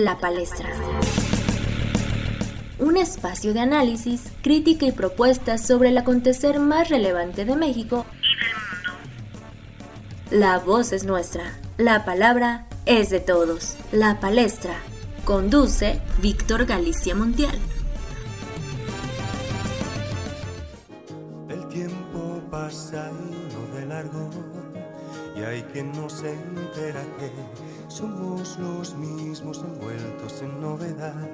La Palestra. Un espacio de análisis, crítica y propuestas sobre el acontecer más relevante de México y del mundo. La voz es nuestra, la palabra es de todos. La Palestra. Conduce Víctor Galicia Montiel. El tiempo pasa y no de largo, y hay quien no se entera que somos los mismos envueltos en novedad.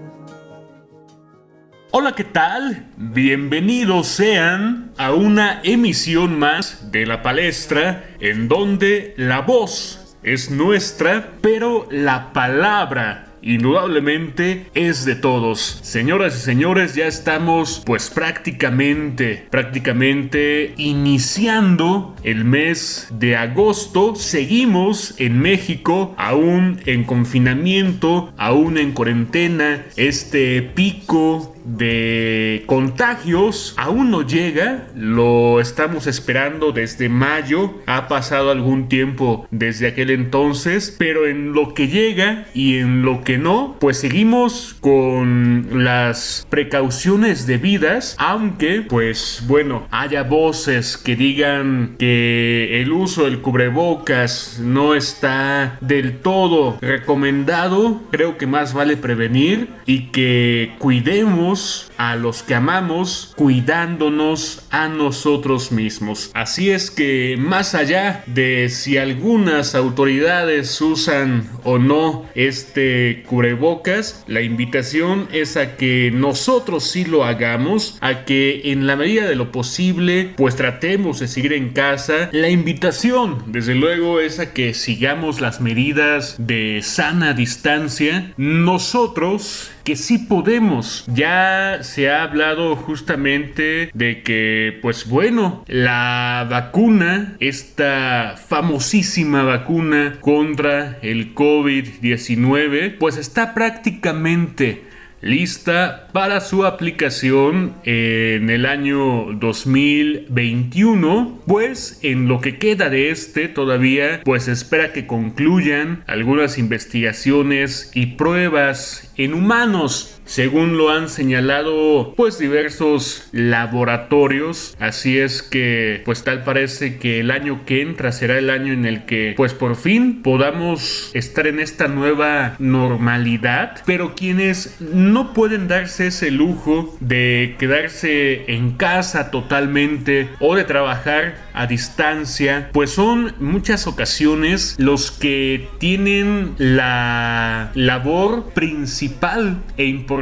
Hola, ¿qué tal? Bienvenidos sean a una emisión más de la palestra en donde la voz es nuestra, pero la palabra indudablemente es de todos. Señoras y señores, ya estamos pues prácticamente, prácticamente iniciando el mes de agosto. Seguimos en México, aún en confinamiento, aún en cuarentena. Este pico de contagios aún no llega, lo estamos esperando desde mayo, ha pasado algún tiempo desde aquel entonces, pero en lo que llega y en lo que no, pues seguimos con las precauciones debidas, aunque pues bueno, haya voces que digan que el uso del cubrebocas no está del todo recomendado, creo que más vale prevenir y que cuidemos a los que amamos, cuidándonos a nosotros mismos. Así es que más allá de si algunas autoridades usan o no este cubrebocas, la invitación es a que nosotros sí lo hagamos, a que en la medida de lo posible pues tratemos de seguir en casa. La invitación desde luego es a que sigamos las medidas de sana distancia. Nosotros que sí podemos. Ya se ha hablado justamente de que, pues bueno, la vacuna, esta famosísima vacuna contra el COVID-19, pues está prácticamente lista para su aplicación en el año 2021 pues en lo que queda de este todavía pues espera que concluyan algunas investigaciones y pruebas en humanos según lo han señalado pues diversos laboratorios así es que pues tal parece que el año que entra será el año en el que pues por fin podamos estar en esta nueva normalidad. Pero quienes no pueden darse ese lujo de quedarse en casa totalmente o de trabajar a distancia pues son muchas ocasiones los que tienen la labor principal e importante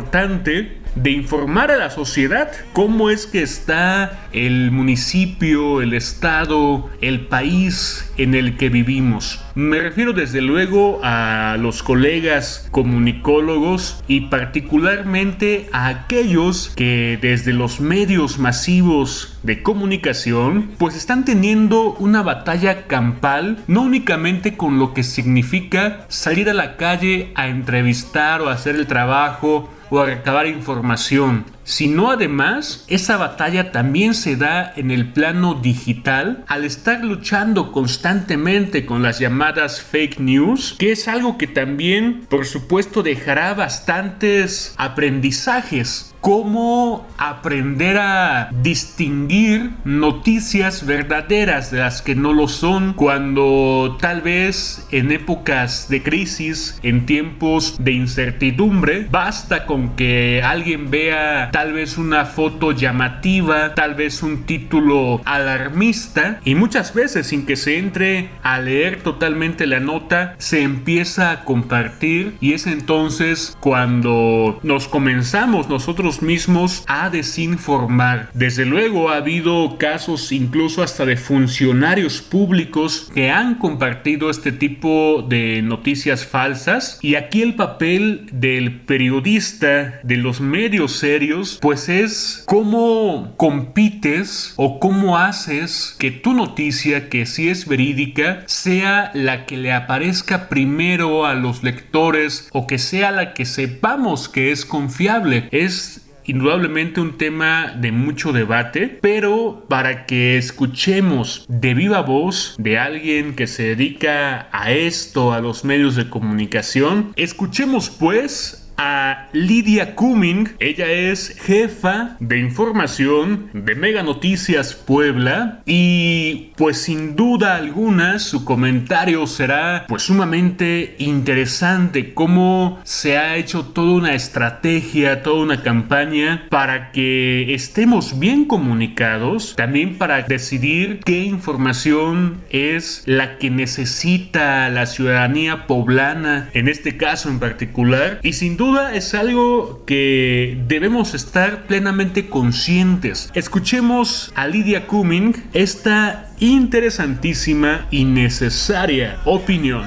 de informar a la sociedad cómo es que está el municipio, el estado, el país en el que vivimos. Me refiero desde luego a los colegas comunicólogos y particularmente a aquellos que desde los medios masivos de comunicación pues están teniendo una batalla campal no únicamente con lo que significa salir a la calle a entrevistar o hacer el trabajo o a recabar información, sino además esa batalla también se da en el plano digital al estar luchando constantemente con las llamadas fake news, que es algo que también por supuesto dejará bastantes aprendizajes cómo aprender a distinguir noticias verdaderas de las que no lo son cuando tal vez en épocas de crisis, en tiempos de incertidumbre, basta con que alguien vea tal vez una foto llamativa, tal vez un título alarmista y muchas veces sin que se entre a leer totalmente la nota se empieza a compartir y es entonces cuando nos comenzamos nosotros mismos a desinformar. Desde luego ha habido casos incluso hasta de funcionarios públicos que han compartido este tipo de noticias falsas y aquí el papel del periodista, de los medios serios, pues es cómo compites o cómo haces que tu noticia, que si es verídica, sea la que le aparezca primero a los lectores o que sea la que sepamos que es confiable. Es indudablemente un tema de mucho debate, pero para que escuchemos de viva voz de alguien que se dedica a esto, a los medios de comunicación, escuchemos pues a Lidia Cumming. Ella es jefa de información de Mega Noticias Puebla. Y pues sin duda alguna su comentario será pues sumamente interesante. Cómo se ha hecho toda una estrategia, toda una campaña para que estemos bien comunicados, también para decidir qué información es la que necesita la ciudadanía poblana en este caso en particular. Y sin duda duda es algo que debemos estar plenamente conscientes. Escuchemos a Lidia Cumming esta interesantísima y necesaria opinión.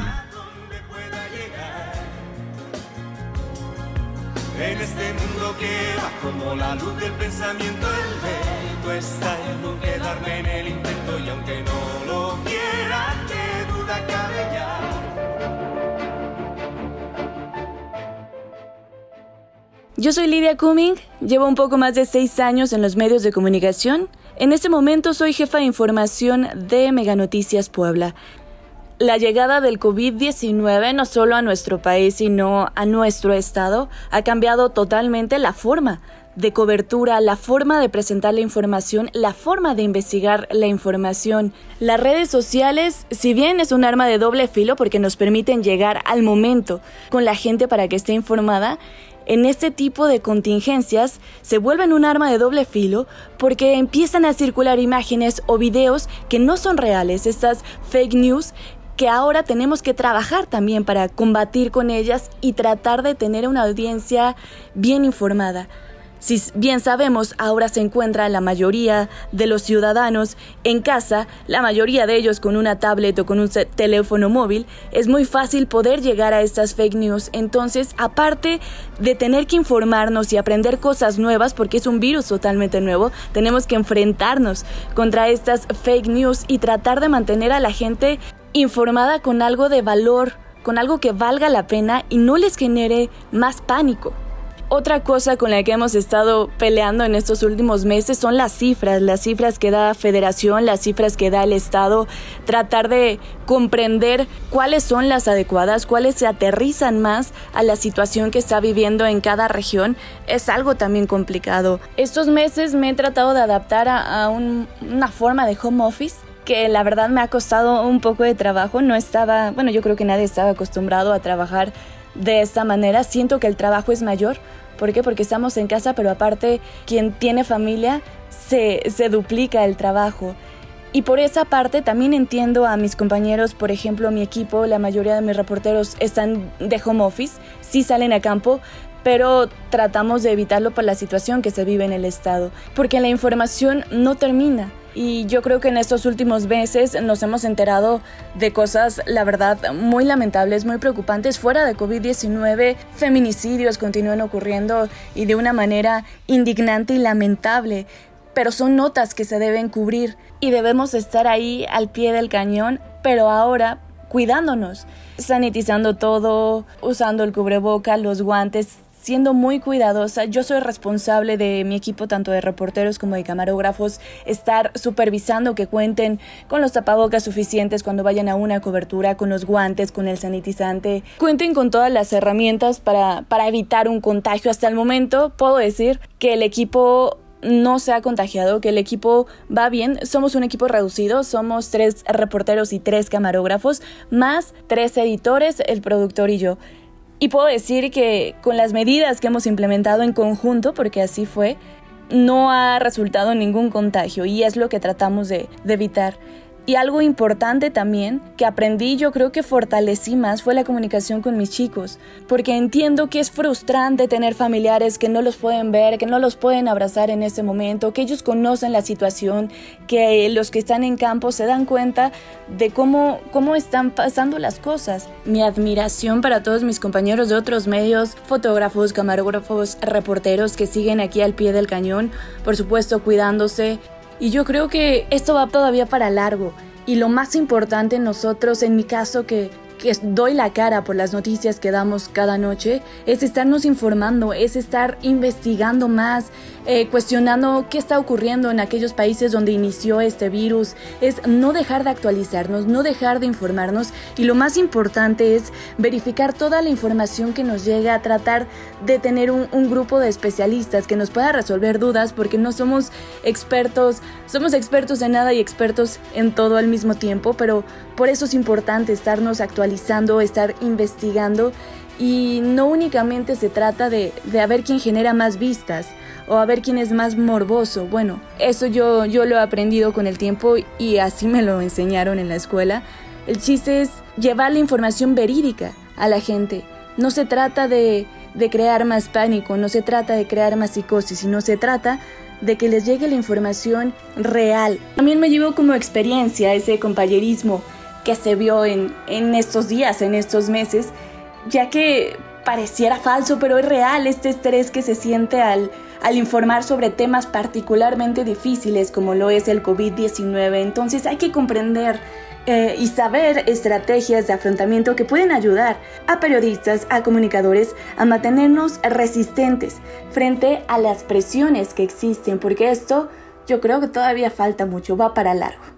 En este mundo que va como la luz del pensamiento, el vento está en no quedarme en el intento y aunque no lo quiera, que duda cabe Yo soy Lidia Cumming, llevo un poco más de seis años en los medios de comunicación. En este momento soy jefa de información de Mega Noticias Puebla. La llegada del COVID-19 no solo a nuestro país, sino a nuestro estado, ha cambiado totalmente la forma de cobertura, la forma de presentar la información, la forma de investigar la información. Las redes sociales, si bien es un arma de doble filo porque nos permiten llegar al momento con la gente para que esté informada, en este tipo de contingencias se vuelven un arma de doble filo porque empiezan a circular imágenes o videos que no son reales, estas fake news que ahora tenemos que trabajar también para combatir con ellas y tratar de tener una audiencia bien informada. Si bien sabemos, ahora se encuentra la mayoría de los ciudadanos en casa, la mayoría de ellos con una tablet o con un teléfono móvil, es muy fácil poder llegar a estas fake news. Entonces, aparte de tener que informarnos y aprender cosas nuevas, porque es un virus totalmente nuevo, tenemos que enfrentarnos contra estas fake news y tratar de mantener a la gente informada con algo de valor, con algo que valga la pena y no les genere más pánico. Otra cosa con la que hemos estado peleando en estos últimos meses son las cifras, las cifras que da Federación, las cifras que da el Estado, tratar de comprender cuáles son las adecuadas, cuáles se aterrizan más a la situación que está viviendo en cada región, es algo también complicado. Estos meses me he tratado de adaptar a, una forma de home office que la verdad me ha costado un poco de trabajo, no estaba, bueno, yo creo que nadie estaba acostumbrado a trabajar de esta manera, siento que el trabajo es mayor. ¿Por qué? Porque estamos en casa, pero aparte quien tiene familia se, se duplica el trabajo. Y por esa parte también entiendo a mis compañeros, por ejemplo, mi equipo, la mayoría de mis reporteros están de home office, sí salen a campo, pero tratamos de evitarlo por la situación que se vive en el estado, porque la información no termina. Y yo creo que en estos últimos meses nos hemos enterado de cosas, la verdad, muy lamentables, muy preocupantes. Fuera de COVID-19, feminicidios continúan ocurriendo y de una manera indignante y lamentable. Pero son notas que se deben cubrir y debemos estar ahí al pie del cañón, pero ahora cuidándonos, sanitizando todo, usando el cubreboca, los guantes, siendo muy cuidadosa. Yo soy responsable de mi equipo, tanto de reporteros como de camarógrafos, estar supervisando que cuenten con los tapabocas suficientes cuando vayan a una cobertura, con los guantes, con el sanitizante. Cuenten con todas las herramientas para, para evitar un contagio. Hasta el momento puedo decir que el equipo no se ha contagiado, que el equipo va bien. Somos un equipo reducido, somos tres reporteros y tres camarógrafos, más tres editores, el productor y yo. Y puedo decir que con las medidas que hemos implementado en conjunto, porque así fue, no ha resultado ningún contagio y es lo que tratamos de, de evitar. Y algo importante también que aprendí, yo creo que fortalecí más, fue la comunicación con mis chicos, porque entiendo que es frustrante tener familiares que no los pueden ver, que no los pueden abrazar en ese momento, que ellos conocen la situación, que los que están en campo se dan cuenta de cómo, cómo están pasando las cosas. Mi admiración para todos mis compañeros de otros medios, fotógrafos, camarógrafos, reporteros que siguen aquí al pie del cañón, por supuesto cuidándose, y yo creo que esto va todavía para largo. Y lo más importante nosotros, en mi caso, que que doy la cara por las noticias que damos cada noche, es estarnos informando, es estar investigando más, eh, cuestionando qué está ocurriendo en aquellos países donde inició este virus, es no dejar de actualizarnos, no dejar de informarnos y lo más importante es verificar toda la información que nos llega, tratar de tener un, un grupo de especialistas que nos pueda resolver dudas porque no somos expertos, somos expertos en nada y expertos en todo al mismo tiempo, pero por eso es importante estarnos actualizando, estar investigando y no únicamente se trata de, de a ver quién genera más vistas o a ver quién es más morboso. Bueno, eso yo, yo lo he aprendido con el tiempo y así me lo enseñaron en la escuela. El chiste es llevar la información verídica a la gente. No se trata de, de crear más pánico, no se trata de crear más psicosis, sino se trata de que les llegue la información real. También me llevó como experiencia ese compañerismo que se vio en, en estos días, en estos meses, ya que pareciera falso, pero es real este estrés que se siente al, al informar sobre temas particularmente difíciles como lo es el COVID-19. Entonces hay que comprender eh, y saber estrategias de afrontamiento que pueden ayudar a periodistas, a comunicadores a mantenernos resistentes frente a las presiones que existen, porque esto yo creo que todavía falta mucho, va para largo.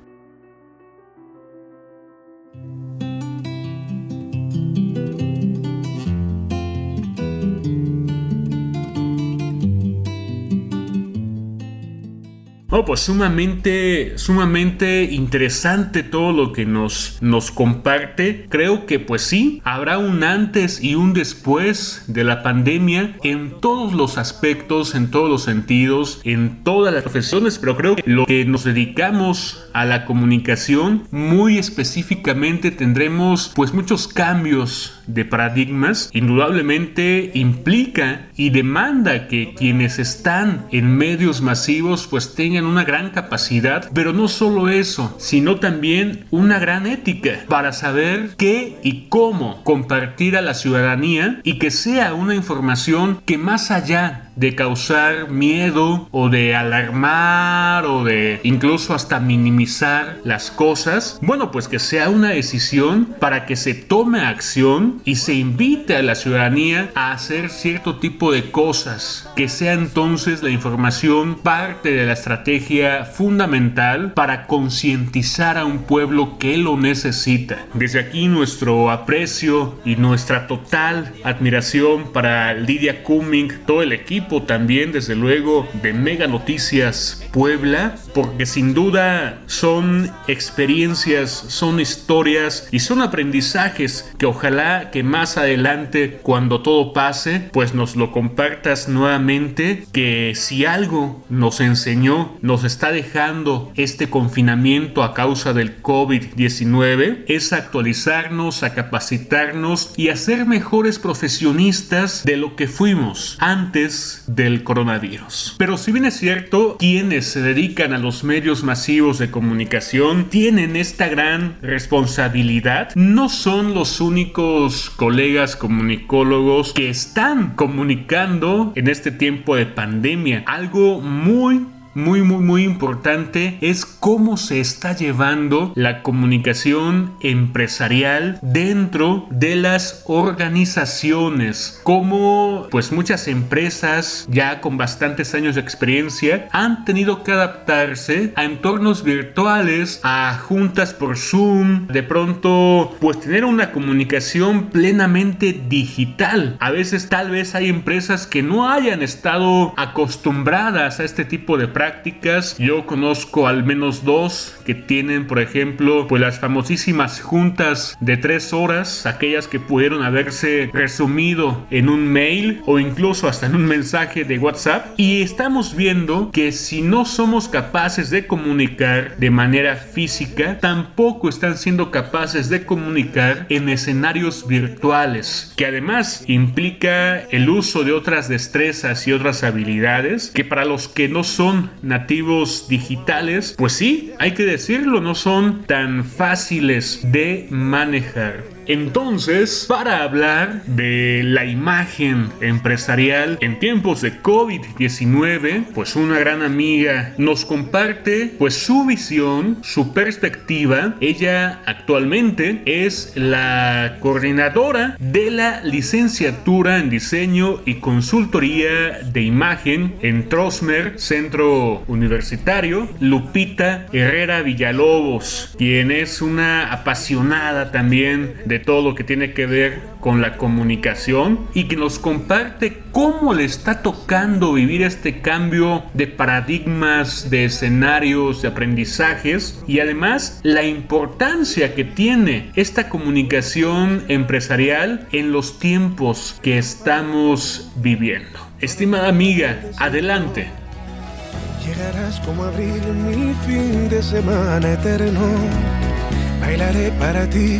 Oh, pues sumamente, sumamente interesante todo lo que nos, nos comparte. Creo que pues sí, habrá un antes y un después de la pandemia en todos los aspectos, en todos los sentidos, en todas las profesiones, pero creo que lo que nos dedicamos a la comunicación, muy específicamente tendremos pues muchos cambios de paradigmas. Indudablemente implica y demanda que quienes están en medios masivos pues tengan una gran capacidad, pero no solo eso, sino también una gran ética para saber qué y cómo compartir a la ciudadanía y que sea una información que más allá de causar miedo o de alarmar o de incluso hasta minimizar las cosas, bueno, pues que sea una decisión para que se tome acción y se invite a la ciudadanía a hacer cierto tipo de cosas, que sea entonces la información parte de la estrategia fundamental para concientizar a un pueblo que lo necesita. Desde aquí nuestro aprecio y nuestra total admiración para Lidia Cumming, todo el equipo también, desde luego, de Mega Noticias Puebla, porque sin duda son experiencias, son historias y son aprendizajes que ojalá que más adelante, cuando todo pase, pues nos lo compartas nuevamente, que si algo nos enseñó, nos está dejando este confinamiento a causa del COVID-19, es actualizarnos, a capacitarnos y a ser mejores profesionistas de lo que fuimos antes del coronavirus. Pero si bien es cierto, quienes se dedican a los medios masivos de comunicación tienen esta gran responsabilidad, no son los únicos colegas comunicólogos que están comunicando en este tiempo de pandemia. Algo muy muy, muy, muy importante es cómo se está llevando la comunicación empresarial dentro de las organizaciones. Cómo, pues, muchas empresas ya con bastantes años de experiencia han tenido que adaptarse a entornos virtuales, a juntas por Zoom, de pronto, pues, tener una comunicación plenamente digital. A veces, tal vez hay empresas que no hayan estado acostumbradas a este tipo de prácticas prácticas. Yo conozco al menos dos que tienen, por ejemplo, pues las famosísimas juntas de tres horas, aquellas que pudieron haberse resumido en un mail o incluso hasta en un mensaje de WhatsApp. Y estamos viendo que si no somos capaces de comunicar de manera física, tampoco están siendo capaces de comunicar en escenarios virtuales, que además implica el uso de otras destrezas y otras habilidades que para los que no son nativos digitales, pues sí, hay que decirlo, no son tan fáciles de manejar. Entonces para hablar de la imagen empresarial en tiempos de COVID-19, pues una gran amiga nos comparte pues su visión, su perspectiva. Ella actualmente es la coordinadora de la licenciatura en diseño y consultoría de imagen en Trosmer, Centro Universitario, Lupita Herrera Villalobos, quien es una apasionada también todo lo que tiene que ver con la comunicación y que nos comparte cómo le está tocando vivir este cambio de paradigmas, de escenarios, de aprendizajes y además la importancia que tiene esta comunicación empresarial en los tiempos que estamos viviendo. Estimada amiga, adelante. Llegarás como abril mi fin de semana eterno. Bailaré para ti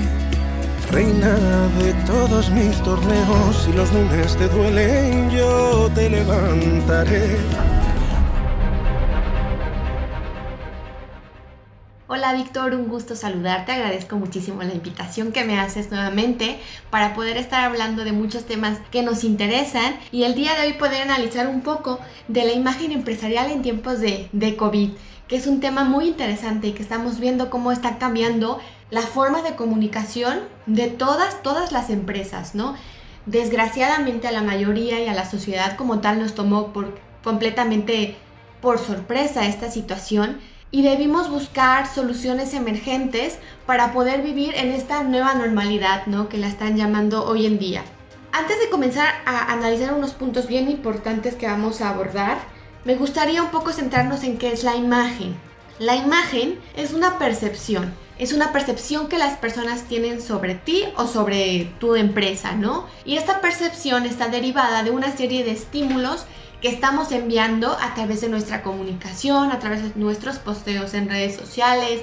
reina de todos mis torneos. Si los lunes te duelen, yo te levantaré. Hola Víctor, un gusto saludarte, agradezco muchísimo la invitación que me haces nuevamente para poder estar hablando de muchos temas que nos interesan y el día de hoy poder analizar un poco de la imagen empresarial en tiempos de, de COVID, que es un tema muy interesante y que estamos viendo cómo está cambiando la forma de comunicación de todas, todas las empresas, ¿no? Desgraciadamente a la mayoría y a la sociedad como tal nos tomó por, completamente por sorpresa esta situación y debimos buscar soluciones emergentes para poder vivir en esta nueva normalidad, ¿no? Que la están llamando hoy en día. Antes de comenzar a analizar unos puntos bien importantes que vamos a abordar, me gustaría un poco centrarnos en qué es la imagen. La imagen es una percepción, es una percepción que las personas tienen sobre ti o sobre tu empresa, ¿no? Y esta percepción está derivada de una serie de estímulos que estamos enviando a través de nuestra comunicación, a través de nuestros posteos en redes sociales,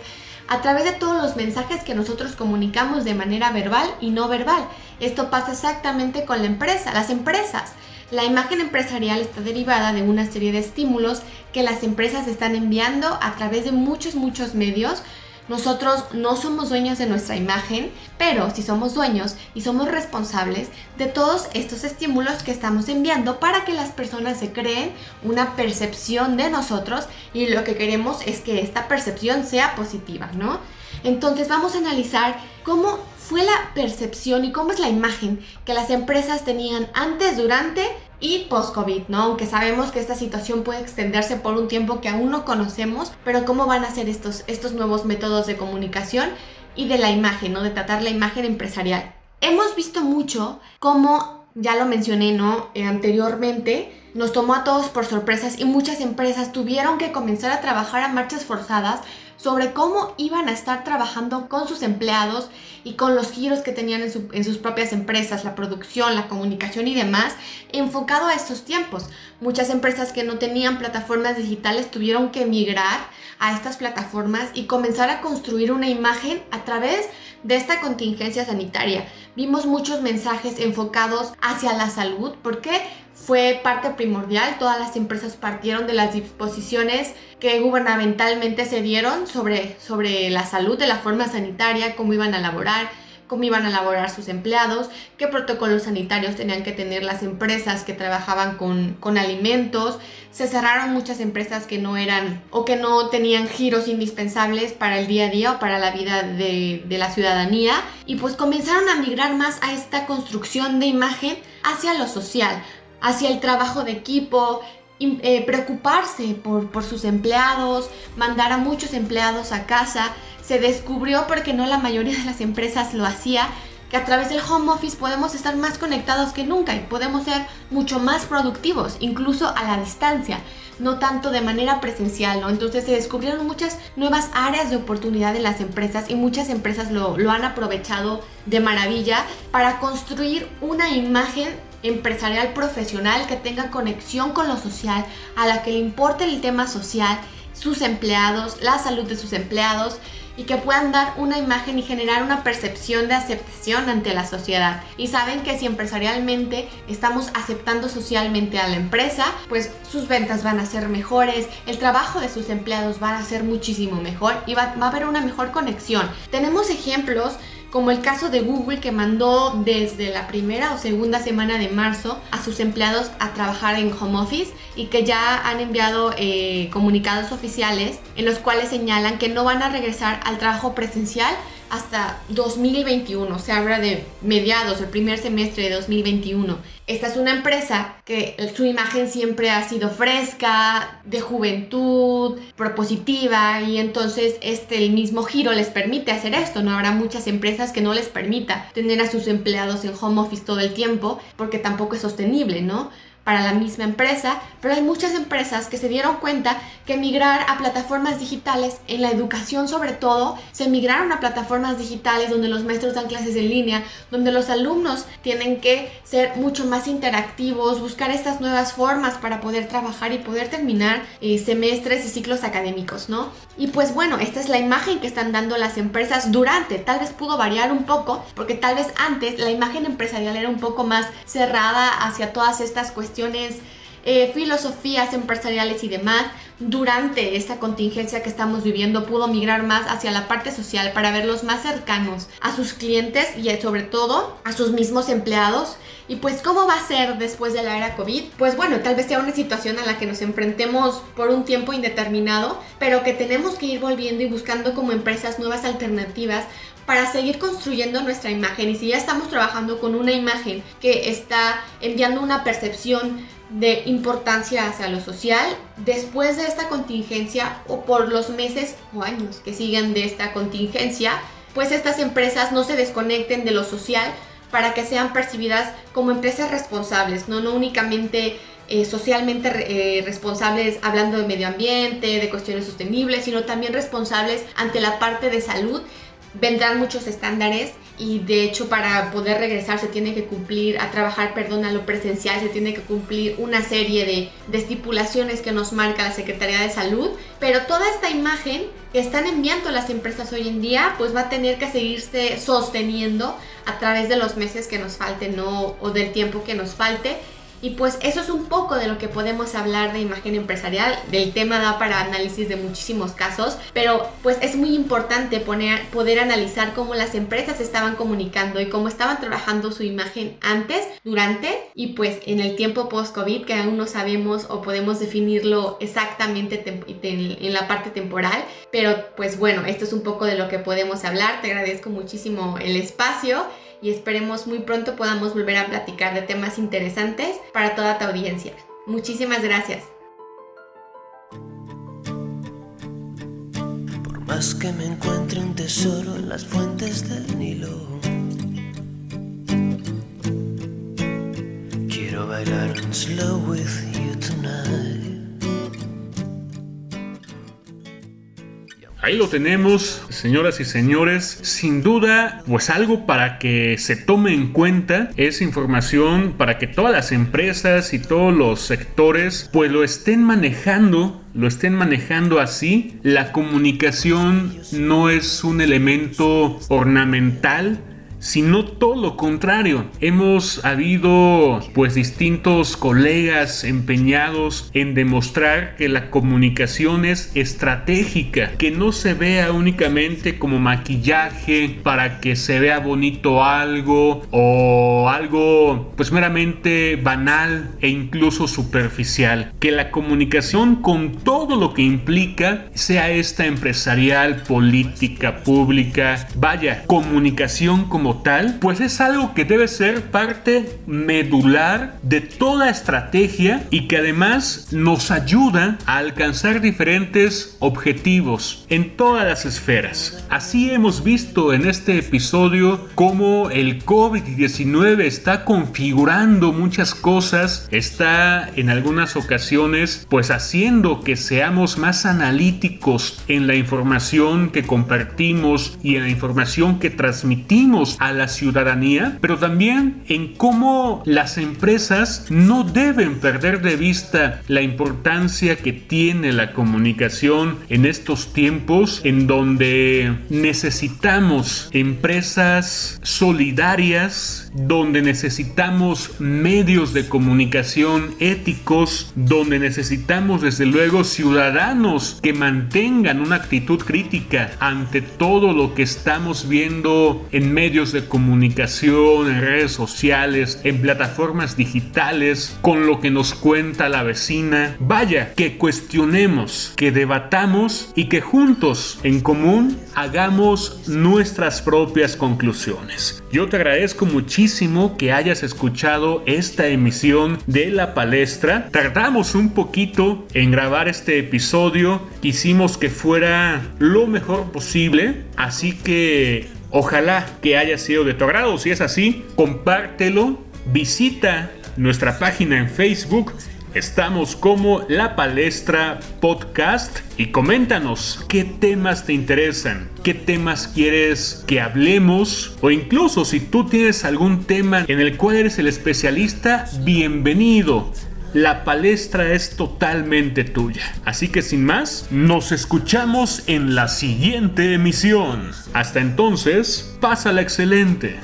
a través de todos los mensajes que nosotros comunicamos de manera verbal y no verbal. Esto pasa exactamente con la empresa, las empresas. La imagen empresarial está derivada de una serie de estímulos que las empresas están enviando a través de muchos, muchos medios nosotros no somos dueños de nuestra imagen, pero sí somos dueños y somos responsables de todos estos estímulos que estamos enviando para que las personas se creen una percepción de nosotros y lo que queremos es que esta percepción sea positiva, ¿no? Entonces vamos a analizar cómo fue la percepción y cómo es la imagen que las empresas tenían antes, durante y post-COVID, ¿no? Aunque sabemos que esta situación puede extenderse por un tiempo que aún no conocemos, pero cómo van a ser estos, estos nuevos métodos de comunicación y de la imagen, ¿no? De tratar la imagen empresarial. Hemos visto mucho cómo, ya lo mencioné, ¿no? Eh, anteriormente, nos tomó a todos por sorpresas y muchas empresas tuvieron que comenzar a trabajar a marchas forzadas sobre cómo iban a estar trabajando con sus empleados y con los giros que tenían en, sus propias empresas, la producción, la comunicación y demás, enfocado a estos tiempos. Muchas empresas que no tenían plataformas digitales tuvieron que migrar a estas plataformas y comenzar a construir una imagen a través de esta contingencia sanitaria. Vimos muchos mensajes enfocados hacia la salud porque fue parte primordial. Todas las empresas partieron de las disposiciones que gubernamentalmente se dieron sobre, sobre la salud de la forma sanitaria, cómo iban a laborar, cómo iban a laborar sus empleados, qué protocolos sanitarios tenían que tener las empresas que trabajaban con, alimentos. Se cerraron muchas empresas que no eran o que no tenían giros indispensables para el día a día o para la vida de, de la ciudadanía. Y pues comenzaron a migrar más a esta construcción de imagen hacia lo social, hacia el trabajo de equipo, eh, preocuparse por, por sus empleados, mandar a muchos empleados a casa. Se descubrió, porque no la mayoría de las empresas lo hacía, que a través del home office podemos estar más conectados que nunca y podemos ser mucho más productivos, incluso a la distancia, no tanto de manera presencial. Entonces se descubrieron muchas nuevas áreas de oportunidad en las empresas y muchas empresas lo, lo han aprovechado de maravilla para construir una imagen empresarial profesional que tenga conexión con lo social, a la que le importe el tema social, sus empleados, la salud de sus empleados y que puedan dar una imagen y generar una percepción de aceptación ante la sociedad. Y saben que si empresarialmente estamos aceptando socialmente a la empresa, pues sus ventas van a ser mejores, el trabajo de sus empleados va a ser muchísimo mejor y va, va a haber una mejor conexión. Tenemos ejemplos como el caso de Google que mandó desde la primera o segunda semana de marzo a sus empleados a trabajar en home office y que ya han enviado eh, comunicados oficiales en los cuales señalan que no van a regresar al trabajo presencial hasta 2021, se habla de mediados, el primer semestre de 2021. Esta es una empresa que su imagen siempre ha sido fresca, de juventud, propositiva y entonces este el mismo giro les permite hacer esto. No habrá muchas empresas que no les permita tener a sus empleados en home office todo el tiempo porque tampoco es sostenible, ¿no? Para la misma empresa, pero hay muchas empresas que se dieron cuenta que migrar a plataformas digitales, en la educación sobre todo, se migraron a plataformas digitales donde los maestros dan clases en línea, donde los alumnos tienen que ser mucho más interactivos, buscar estas nuevas formas para poder trabajar y poder terminar eh, semestres y ciclos académicos, ¿no? Y pues bueno, esta es la imagen que están dando las empresas durante, tal vez pudo variar un poco, porque tal vez antes la imagen empresarial era un poco más cerrada hacia todas estas cuestiones eh, filosofías empresariales y demás, durante esta contingencia que estamos viviendo pudo migrar más hacia la parte social para verlos más cercanos a sus clientes y sobre todo a sus mismos empleados. Y pues cómo va a ser después de la era COVID? Pues bueno, tal vez sea una situación a la que nos enfrentemos por un tiempo indeterminado, pero que tenemos que ir volviendo y buscando como empresas nuevas alternativas para seguir construyendo nuestra imagen. Y si ya estamos trabajando con una imagen que está enviando una percepción de importancia hacia lo social, después de esta contingencia o por los meses o años que siguen de esta contingencia, pues estas empresas no se desconecten de lo social para que sean percibidas como empresas responsables, no, no únicamente eh, socialmente eh, responsables hablando de medio ambiente, de cuestiones sostenibles, sino también responsables ante la parte de salud vendrán muchos estándares y de hecho para poder regresar se tiene que cumplir a trabajar, perdón, a lo presencial, se tiene que cumplir una serie de, de estipulaciones que nos marca la Secretaría de Salud, pero toda esta imagen que están enviando las empresas hoy en día, pues va a tener que seguirse sosteniendo a través de los meses que nos falten ¿no? o del tiempo que nos falte y pues eso es un poco de lo que podemos hablar de imagen empresarial. Del tema da para análisis de muchísimos casos, pero pues es muy importante poner, poder analizar cómo las empresas estaban comunicando y cómo estaban trabajando su imagen antes, durante y pues en el tiempo post-COVID que aún no sabemos o podemos definirlo exactamente en la parte temporal. Pero pues bueno, esto es un poco de lo que podemos hablar. Te agradezco muchísimo el espacio y esperemos muy pronto podamos volver a platicar de temas interesantes para toda tu audiencia. Muchísimas gracias. Por más que me encuentre un tesoro en las fuentes del Nilo, quiero bailar un slow with you tonight. Ahí lo tenemos, señoras y señores. Sin duda, pues algo para que se tome en cuenta es información para que todas las empresas y todos los sectores pues lo estén manejando lo estén manejando así. La comunicación no es un elemento ornamental, sino todo lo contrario. Hemos habido pues distintos colegas empeñados en demostrar que la comunicación es estratégica, que no se vea únicamente como maquillaje para que se vea bonito algo o algo pues meramente banal e incluso superficial, que la comunicación con todo lo que implica sea esta empresarial, política, pública, vaya, comunicación como tal, pues es algo que debe ser parte medular de toda estrategia y que además nos ayuda a alcanzar diferentes objetivos en todas las esferas. Así hemos visto en este episodio cómo el COVID-19 está configurando muchas cosas, está en algunas ocasiones pues haciendo que seamos más analíticos en la información que compartimos y en la información que transmitimos a la ciudadanía, pero también en cómo las empresas no deben perder de vista la importancia que tiene la comunicación en estos tiempos en donde necesitamos empresas solidarias, donde necesitamos medios de comunicación éticos, donde necesitamos desde luego ciudadanos que mantengan una actitud crítica ante todo lo que estamos viendo en medios de comunicación, en redes sociales, en plataformas digitales, con lo que nos cuenta la vecina. Vaya, que cuestionemos, que debatamos y que juntos, en común, hagamos nuestras propias conclusiones. Yo te agradezco muchísimo que hayas escuchado esta emisión de la palestra. Tardamos un poquito en grabar este episodio. Quisimos que fuera lo mejor posible. Así que ojalá que haya sido de tu agrado. Si es así, compártelo. Visita nuestra página en Facebook Estamos como La Palestra Podcast y coméntanos qué temas te interesan, qué temas quieres que hablemos o incluso si tú tienes algún tema en el cual eres el especialista, bienvenido. La palestra es totalmente tuya. Así que sin más, nos escuchamos en la siguiente emisión. Hasta entonces, pásala excelente.